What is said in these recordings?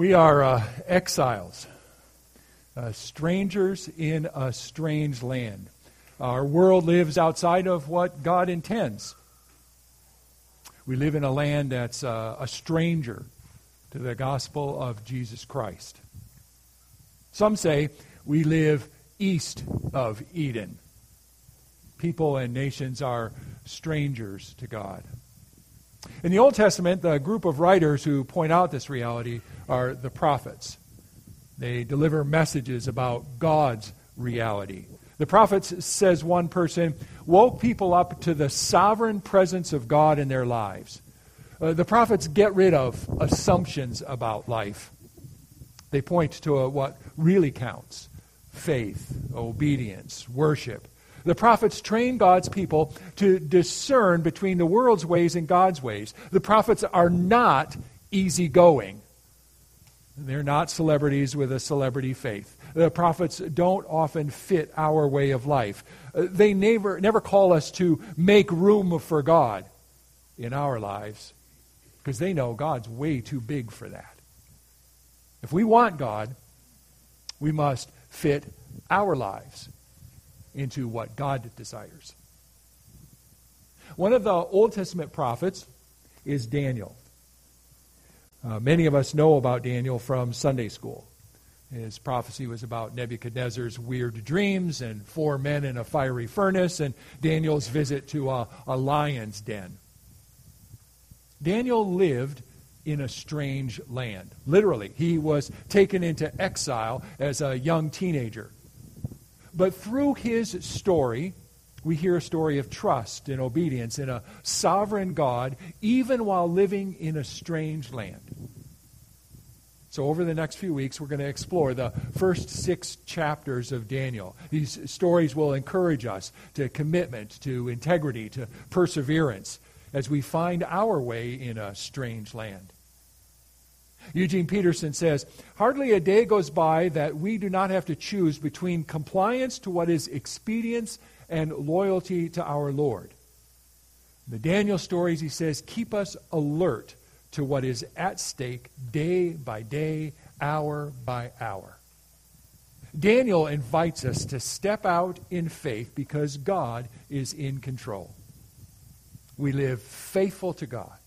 We are uh, exiles, uh, strangers in a strange land. Our world lives outside of what God intends. We live in a land that's uh, a stranger to the gospel of Jesus Christ. Some say we live east of Eden. People and nations are strangers to God. In the Old Testament, the group of writers who point out this reality are the prophets. They deliver messages about God's reality. The prophets, says one person, woke people up to the sovereign presence of God in their lives. Uh, the prophets get rid of assumptions about life. They point to a, what really counts faith, obedience, worship. The prophets train God's people to discern between the world's ways and God's ways. The prophets are not easygoing. They're not celebrities with a celebrity faith. The prophets don't often fit our way of life. Uh, they never, never call us to make room for God in our lives because they know God's way too big for that. If we want God, we must fit our lives into what God desires. One of the Old Testament prophets is Daniel. Uh, many of us know about Daniel from Sunday school. His prophecy was about Nebuchadnezzar's weird dreams and four men in a fiery furnace and Daniel's visit to a, a lion's den. Daniel lived in a strange land. Literally, he was taken into exile as a young teenager. But through his story, we hear a story of trust and obedience in a sovereign God, even while living in a strange land. So, over the next few weeks, we're going to explore the first six chapters of Daniel. These stories will encourage us to commitment, to integrity, to perseverance as we find our way in a strange land. Eugene Peterson says, Hardly a day goes by that we do not have to choose between compliance to what is expedience and loyalty to our Lord. The Daniel stories, he says, keep us alert to what is at stake day by day, hour by hour. Daniel invites us to step out in faith because God is in control. We live faithful to God,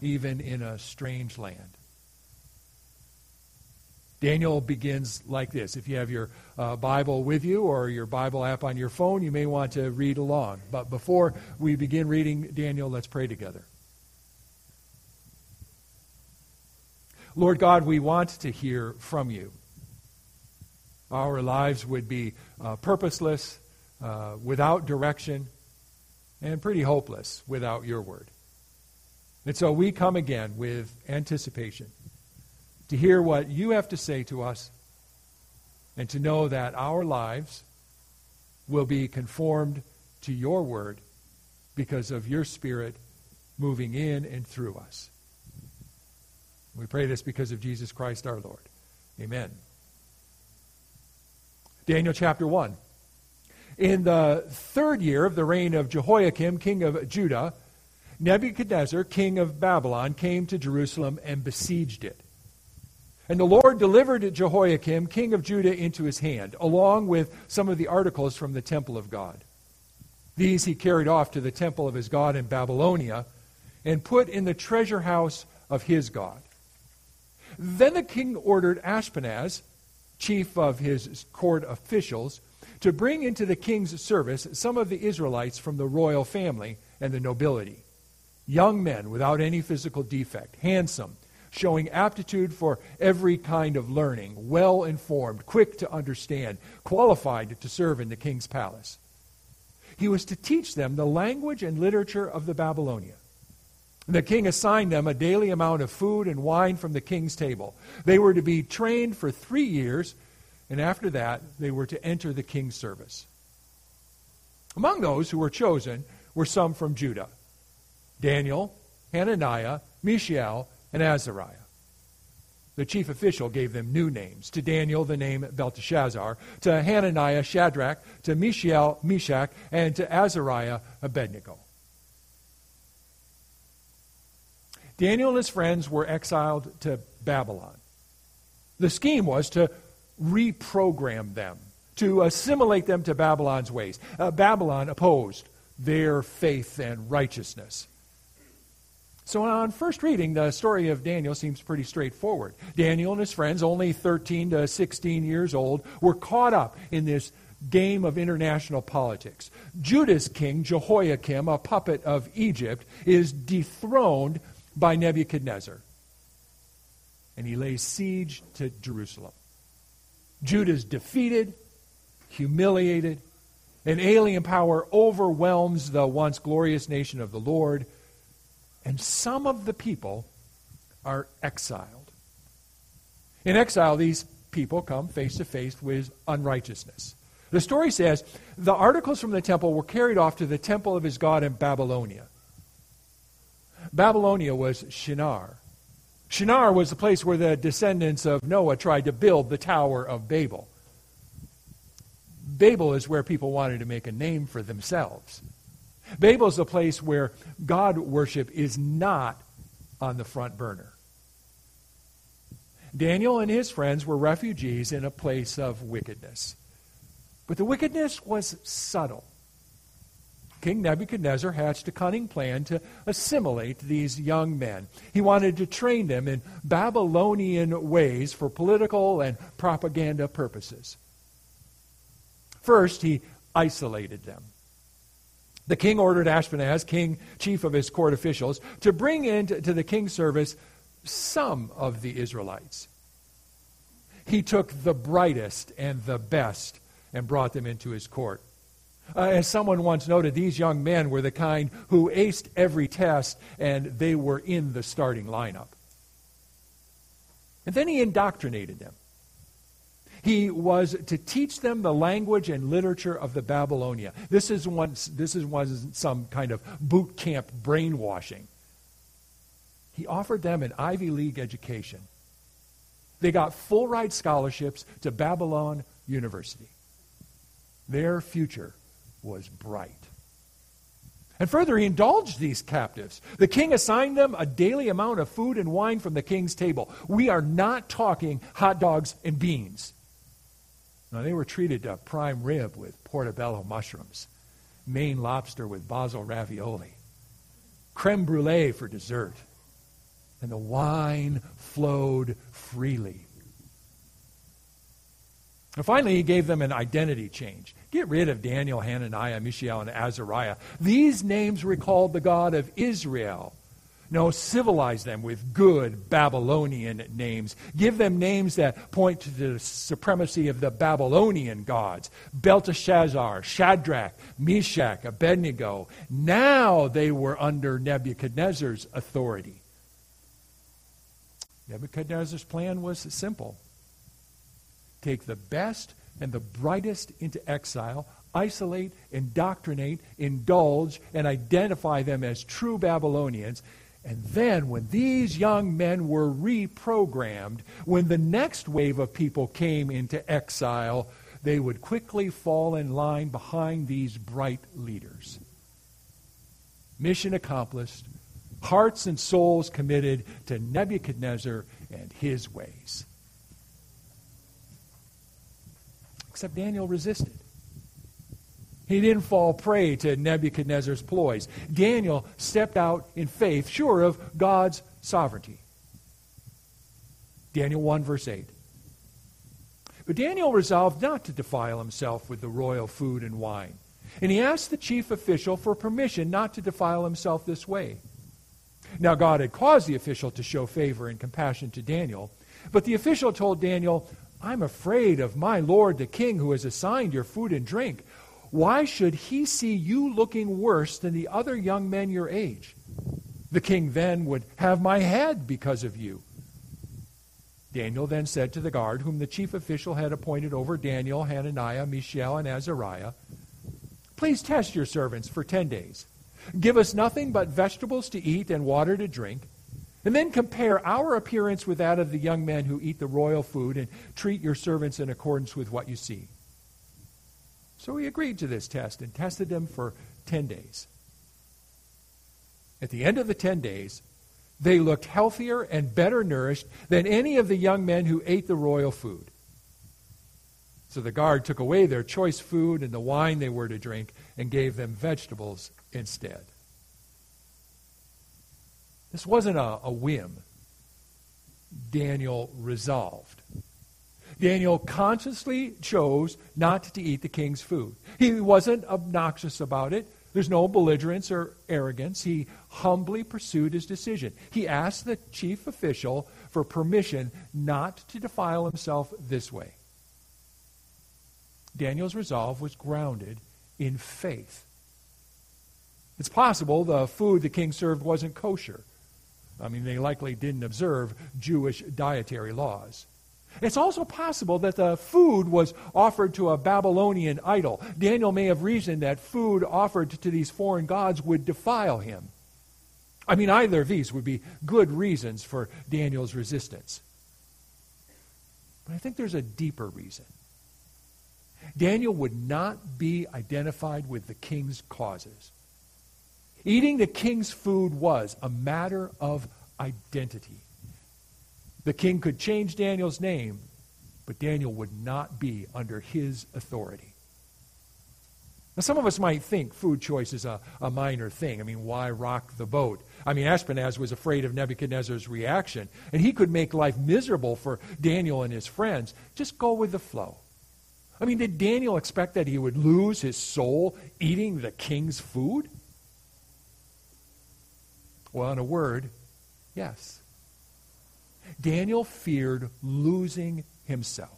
even in a strange land. Daniel begins like this. If you have your uh, Bible with you or your Bible app on your phone, you may want to read along. But before we begin reading Daniel, let's pray together. Lord God, we want to hear from you. Our lives would be uh, purposeless, uh, without direction, and pretty hopeless without your word. And so we come again with anticipation to hear what you have to say to us and to know that our lives will be conformed to your word because of your spirit moving in and through us. We pray this because of Jesus Christ our Lord. Amen. Daniel chapter 1. In the third year of the reign of Jehoiakim, king of Judah, Nebuchadnezzar, king of Babylon, came to Jerusalem and besieged it. And the Lord delivered Jehoiakim, king of Judah, into his hand, along with some of the articles from the temple of God. These he carried off to the temple of his God in Babylonia and put in the treasure house of his God. Then the king ordered Ashpenaz, chief of his court officials, to bring into the king's service some of the Israelites from the royal family and the nobility. Young men without any physical defect, handsome, showing aptitude for every kind of learning, well informed, quick to understand, qualified to serve in the king's palace. He was to teach them the language and literature of the Babylonia. The king assigned them a daily amount of food and wine from the king's table. They were to be trained for three years, and after that, they were to enter the king's service. Among those who were chosen were some from Judah Daniel, Hananiah, Mishael, and Azariah. The chief official gave them new names. To Daniel, the name Belteshazzar. To Hananiah, Shadrach. To Mishael, Meshach. And to Azariah, Abednego. Daniel and his friends were exiled to Babylon. The scheme was to reprogram them, to assimilate them to Babylon's ways. Uh, Babylon opposed their faith and righteousness. So, on first reading, the story of Daniel seems pretty straightforward. Daniel and his friends, only 13 to 16 years old, were caught up in this game of international politics. Judah's king, Jehoiakim, a puppet of Egypt, is dethroned by Nebuchadnezzar. And he lays siege to Jerusalem. Judah is defeated, humiliated. An alien power overwhelms the once glorious nation of the Lord and some of the people are exiled. In exile, these people come face to face with unrighteousness. The story says the articles from the temple were carried off to the temple of his god in Babylonia. Babylonia was Shinar. Shinar was the place where the descendants of Noah tried to build the Tower of Babel. Babel is where people wanted to make a name for themselves. Babel is a place where God worship is not on the front burner. Daniel and his friends were refugees in a place of wickedness. But the wickedness was subtle. King Nebuchadnezzar hatched a cunning plan to assimilate these young men. He wanted to train them in Babylonian ways for political and propaganda purposes. First, he isolated them. The king ordered Ashpenaz, king, chief of his court officials, to bring into to the king's service some of the Israelites. He took the brightest and the best and brought them into his court. Uh, as someone once noted, these young men were the kind who aced every test and they were in the starting lineup. And then he indoctrinated them. He was to teach them the language and literature of the Babylonia. This is once this is was some kind of boot camp brainwashing. He offered them an Ivy League education. They got full ride scholarships to Babylon University. Their future was bright. And further, he indulged these captives. The king assigned them a daily amount of food and wine from the king's table. We are not talking hot dogs and beans. Now, they were treated to prime rib with portobello mushrooms, Maine lobster with basil ravioli, creme brulee for dessert, and the wine flowed freely. And finally, he gave them an identity change. Get rid of Daniel, Hananiah, Mishael, and Azariah. These names recalled the God of Israel no, civilize them with good Babylonian names. Give them names that point to the supremacy of the Babylonian gods Belteshazzar, Shadrach, Meshach, Abednego. Now they were under Nebuchadnezzar's authority. Nebuchadnezzar's plan was simple take the best and the brightest into exile, isolate, indoctrinate, indulge, and identify them as true Babylonians and then, when these young men were reprogrammed, when the next wave of people came into exile, they would quickly fall in line behind these bright leaders. Mission accomplished, hearts and souls committed to Nebuchadnezzar and his ways. Except Daniel resisted. He didn't fall prey to Nebuchadnezzar's ploys. Daniel stepped out in faith, sure of God's sovereignty. Daniel 1, verse 8. But Daniel resolved not to defile himself with the royal food and wine. And he asked the chief official for permission not to defile himself this way. Now, God had caused the official to show favor and compassion to Daniel, but the official told Daniel, I'm afraid of my lord the king who has assigned your food and drink. Why should he see you looking worse than the other young men your age? The king then would have my head because of you. Daniel then said to the guard, whom the chief official had appointed over Daniel, Hananiah, Mishael, and Azariah, Please test your servants for ten days. Give us nothing but vegetables to eat and water to drink, and then compare our appearance with that of the young men who eat the royal food and treat your servants in accordance with what you see. So he agreed to this test and tested them for 10 days. At the end of the 10 days, They looked healthier and better nourished than any of the young men who ate the royal food. So the guard took away their choice food and the wine they were to drink and gave them vegetables instead. This wasn't a, a whim. Daniel resolved. Daniel consciously chose not to eat the king's food. He wasn't obnoxious about it. There's no belligerence or arrogance. He humbly pursued his decision. He asked the chief official for permission not to defile himself this way. Daniel's resolve was grounded in faith. It's possible the food the king served wasn't kosher. I mean, they likely didn't observe Jewish dietary laws. It's also possible that the food was offered to a Babylonian idol. Daniel may have reasoned that food offered to these foreign gods would defile him. I mean, either of these would be good reasons for Daniel's resistance. But I think there's a deeper reason. Daniel would not be identified with the king's causes. Eating the king's food was a matter of identity. The king could change Daniel's name, but Daniel would not be under his authority. Now, some of us might think food choice is a, a minor thing. I mean, why rock the boat? I mean, Ashpenaz was afraid of Nebuchadnezzar's reaction, and he could make life miserable for Daniel and his friends. Just go with the flow. I mean, did Daniel expect that he would lose his soul eating the king's food? Well, in a word, yes. Daniel feared losing himself.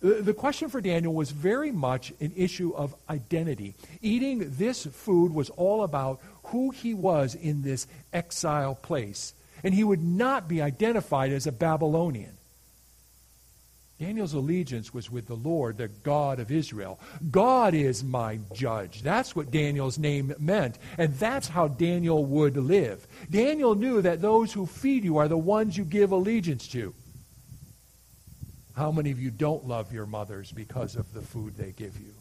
The question for Daniel was very much an issue of identity. Eating this food was all about who he was in this exile place. And he would not be identified as a Babylonian. Daniel's allegiance was with the Lord, the God of Israel. God is my judge. That's what Daniel's name meant. And that's how Daniel would live. Daniel knew that those who feed you are the ones you give allegiance to. How many of you don't love your mothers because of the food they give you?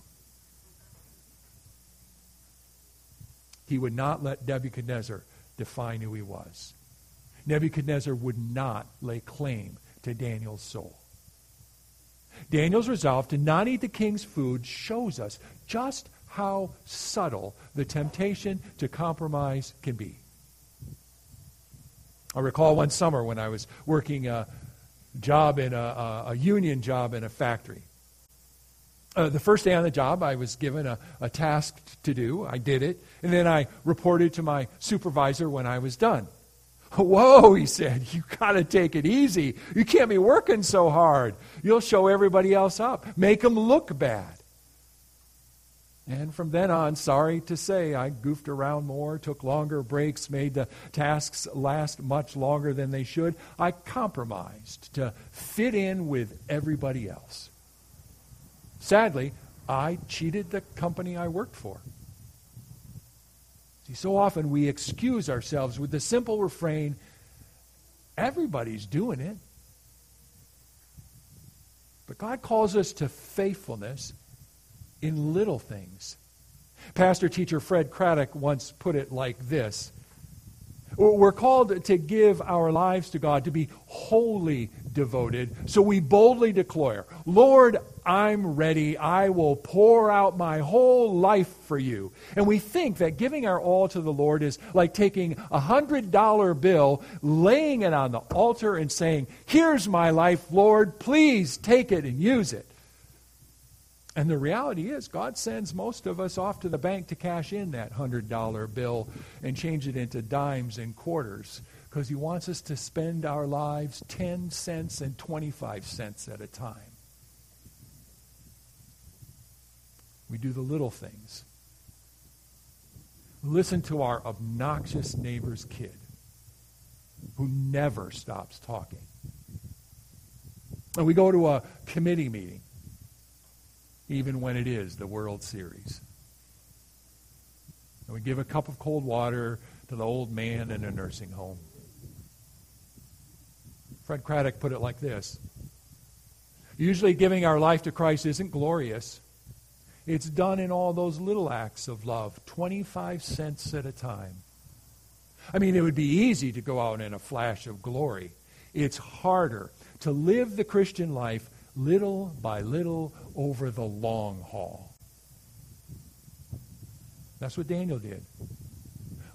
He would not let Nebuchadnezzar define who he was. Nebuchadnezzar would not lay claim to Daniel's soul. Daniel's resolve to not eat the king's food shows us just how subtle the temptation to compromise can be. I recall one summer when I was working a job in a, a union job in a factory. Uh, the first day on the job, I was given a, a task to do. I did it. And then I reported to my supervisor when I was done. Whoa, he said, you got to take it easy. You can't be working so hard. You'll show everybody else up, make them look bad. And from then on, sorry to say, I goofed around more, took longer breaks, made the tasks last much longer than they should. I compromised to fit in with everybody else. Sadly, I cheated the company I worked for. See, so often we excuse ourselves with the simple refrain everybody's doing it. But God calls us to faithfulness in little things. Pastor teacher Fred Craddock once put it like this We're called to give our lives to God, to be wholly devoted. So we boldly declare, Lord, I'm ready. I will pour out my whole life for you. And we think that giving our all to the Lord is like taking a hundred dollar bill, laying it on the altar, and saying, Here's my life, Lord. Please take it and use it. And the reality is, God sends most of us off to the bank to cash in that $100 bill and change it into dimes and quarters because he wants us to spend our lives 10 cents and 25 cents at a time. We do the little things. Listen to our obnoxious neighbor's kid who never stops talking. And we go to a committee meeting, even when it is the World Series. And we give a cup of cold water to the old man in a nursing home. Fred Craddock put it like this Usually, giving our life to Christ isn't glorious. It's done in all those little acts of love, 25 cents at a time. I mean, it would be easy to go out in a flash of glory. It's harder to live the Christian life little by little over the long haul. That's what Daniel did.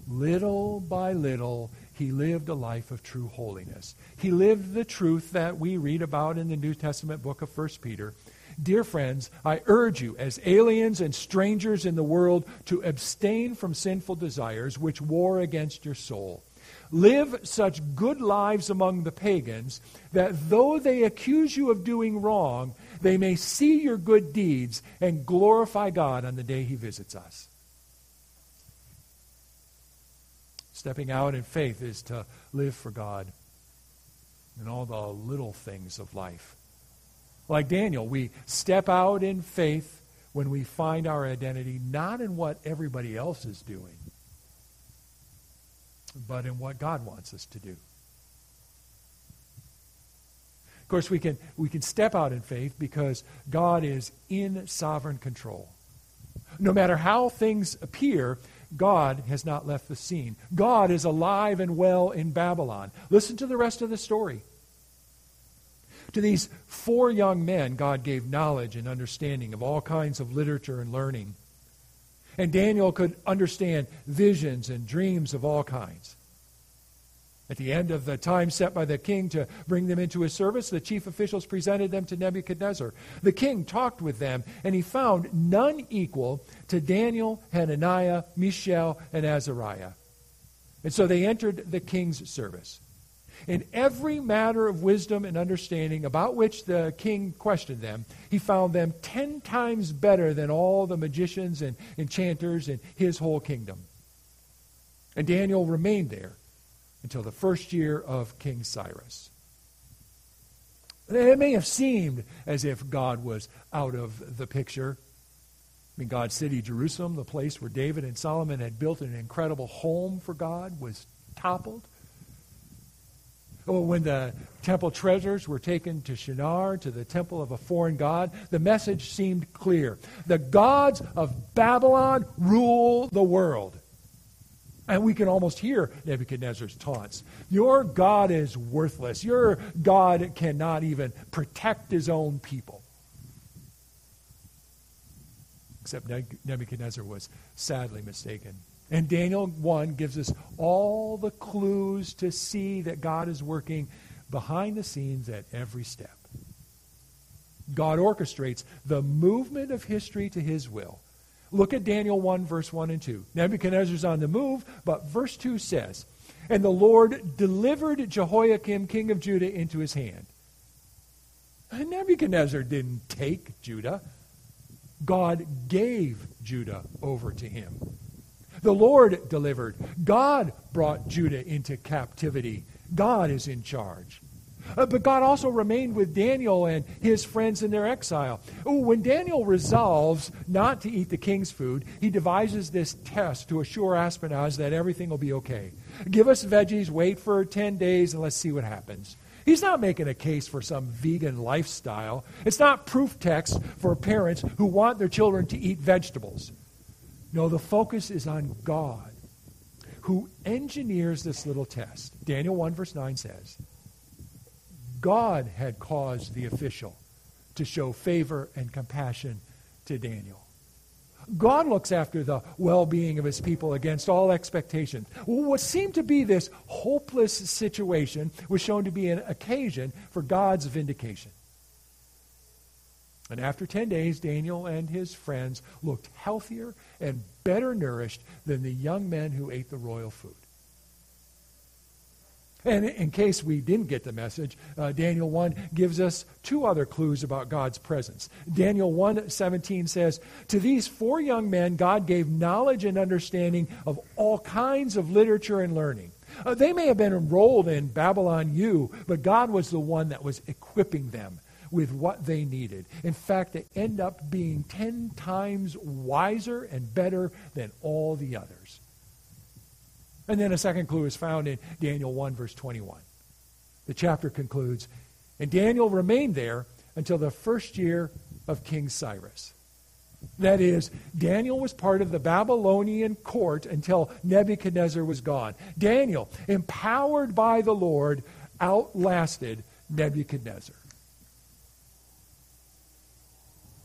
Little by little, he lived a life of true holiness. He lived the truth that we read about in the New Testament book of 1 Peter. Dear friends, I urge you, as aliens and strangers in the world, to abstain from sinful desires which war against your soul. Live such good lives among the pagans that though they accuse you of doing wrong, they may see your good deeds and glorify God on the day he visits us. Stepping out in faith is to live for God in all the little things of life. Like Daniel, we step out in faith when we find our identity not in what everybody else is doing, but in what God wants us to do. Of course, we can, we can step out in faith because God is in sovereign control. No matter how things appear, God has not left the scene. God is alive and well in Babylon. Listen to the rest of the story. To these four young men, God gave knowledge and understanding of all kinds of literature and learning. And Daniel could understand visions and dreams of all kinds. At the end of the time set by the king to bring them into his service, the chief officials presented them to Nebuchadnezzar. The king talked with them, and he found none equal to Daniel, Hananiah, Mishael, and Azariah. And so they entered the king's service. In every matter of wisdom and understanding about which the king questioned them, he found them ten times better than all the magicians and enchanters in his whole kingdom. And Daniel remained there until the first year of King Cyrus. It may have seemed as if God was out of the picture. I mean, God's city, Jerusalem, the place where David and Solomon had built an incredible home for God, was toppled. Oh, when the temple treasures were taken to Shinar, to the temple of a foreign god, the message seemed clear. The gods of Babylon rule the world. And we can almost hear Nebuchadnezzar's taunts. Your God is worthless. Your God cannot even protect his own people. Except Nebuchadnezzar was sadly mistaken. And Daniel 1 gives us all the clues to see that God is working behind the scenes at every step. God orchestrates the movement of history to his will. Look at Daniel 1, verse 1 and 2. Nebuchadnezzar's on the move, but verse 2 says, And the Lord delivered Jehoiakim, king of Judah, into his hand. And Nebuchadnezzar didn't take Judah. God gave Judah over to him. The Lord delivered. God brought Judah into captivity. God is in charge. Uh, but God also remained with Daniel and his friends in their exile. Ooh, when Daniel resolves not to eat the king's food, he devises this test to assure Ashpenaz that everything will be okay. Give us veggies, wait for 10 days, and let's see what happens. He's not making a case for some vegan lifestyle. It's not proof text for parents who want their children to eat vegetables. No, the focus is on God, who engineers this little test. Daniel 1, verse 9 says, God had caused the official to show favor and compassion to Daniel. God looks after the well being of his people against all expectations. What seemed to be this hopeless situation was shown to be an occasion for God's vindication. And after 10 days, Daniel and his friends looked healthier and better nourished than the young men who ate the royal food. And in case we didn't get the message, uh, Daniel 1 gives us two other clues about God's presence. Daniel 1:17 says, "To these four young men God gave knowledge and understanding of all kinds of literature and learning." Uh, they may have been enrolled in Babylon U, but God was the one that was equipping them with what they needed. In fact, they end up being 10 times wiser and better than all the others. And then a second clue is found in Daniel 1, verse 21. The chapter concludes And Daniel remained there until the first year of King Cyrus. That is, Daniel was part of the Babylonian court until Nebuchadnezzar was gone. Daniel, empowered by the Lord, outlasted Nebuchadnezzar.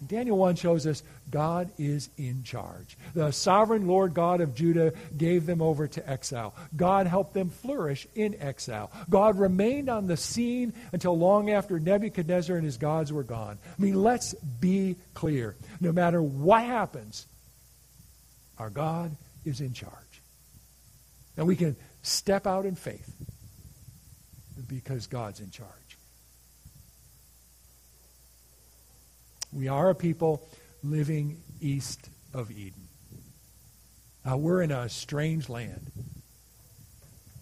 Daniel 1 shows us God is in charge. The sovereign Lord God of Judah gave them over to exile. God helped them flourish in exile. God remained on the scene until long after Nebuchadnezzar and his gods were gone. I mean, let's be clear. No matter what happens, our God is in charge. And we can step out in faith because God's in charge. We are a people living east of Eden. Uh, we're in a strange land.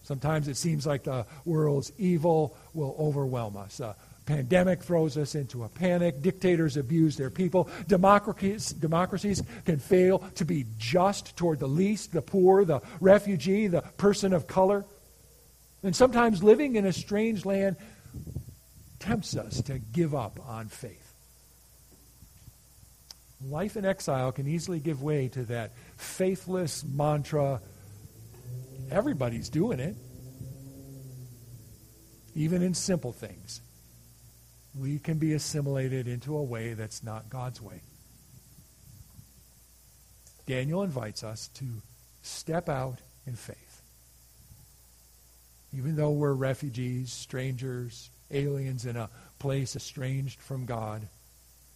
Sometimes it seems like the world's evil will overwhelm us. A pandemic throws us into a panic. Dictators abuse their people. Democracies, democracies can fail to be just toward the least, the poor, the refugee, the person of color. And sometimes living in a strange land tempts us to give up on faith. Life in exile can easily give way to that faithless mantra everybody's doing it, even in simple things. We can be assimilated into a way that's not God's way. Daniel invites us to step out in faith. Even though we're refugees, strangers, aliens in a place estranged from God,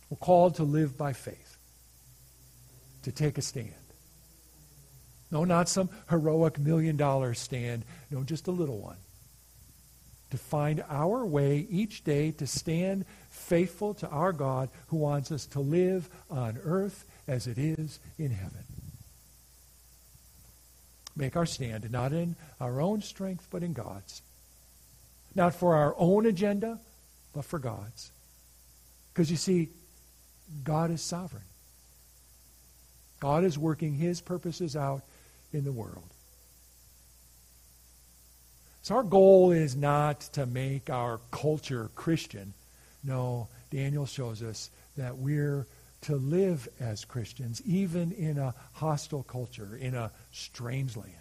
we're called to live by faith to take a stand. No, not some heroic million dollar stand. No, just a little one. To find our way each day to stand faithful to our God who wants us to live on earth as it is in heaven. Make our stand not in our own strength, but in God's. Not for our own agenda, but for God's. Because you see, God is sovereign. God is working his purposes out in the world. So our goal is not to make our culture Christian. No, Daniel shows us that we're to live as Christians, even in a hostile culture, in a strange land.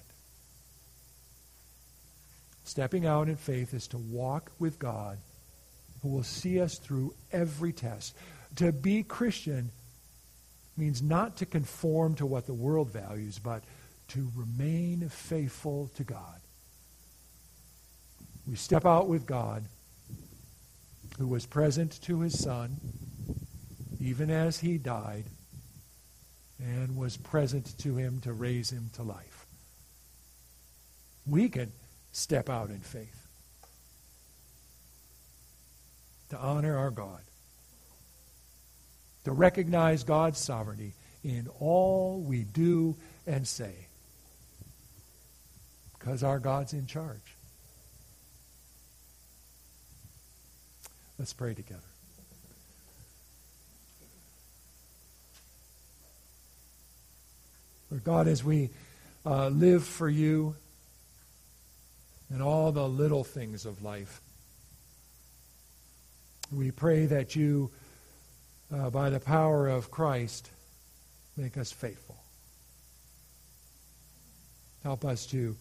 Stepping out in faith is to walk with God who will see us through every test. To be Christian means not to conform to what the world values, but to remain faithful to God. We step out with God, who was present to his Son, even as he died, and was present to him to raise him to life. We can step out in faith to honor our God to recognize God's sovereignty in all we do and say. Because our God's in charge. Let's pray together. Lord God, as we uh, live for you and all the little things of life, we pray that you uh, by the power of Christ, make us faithful. Help us to,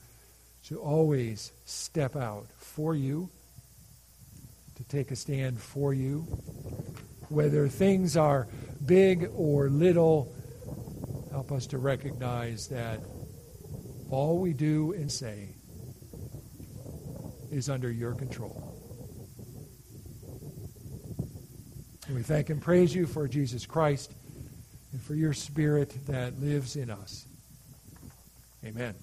to always step out for you, to take a stand for you. Whether things are big or little, help us to recognize that all we do and say is under your control. And we thank and praise you for Jesus Christ and for your Spirit that lives in us. Amen.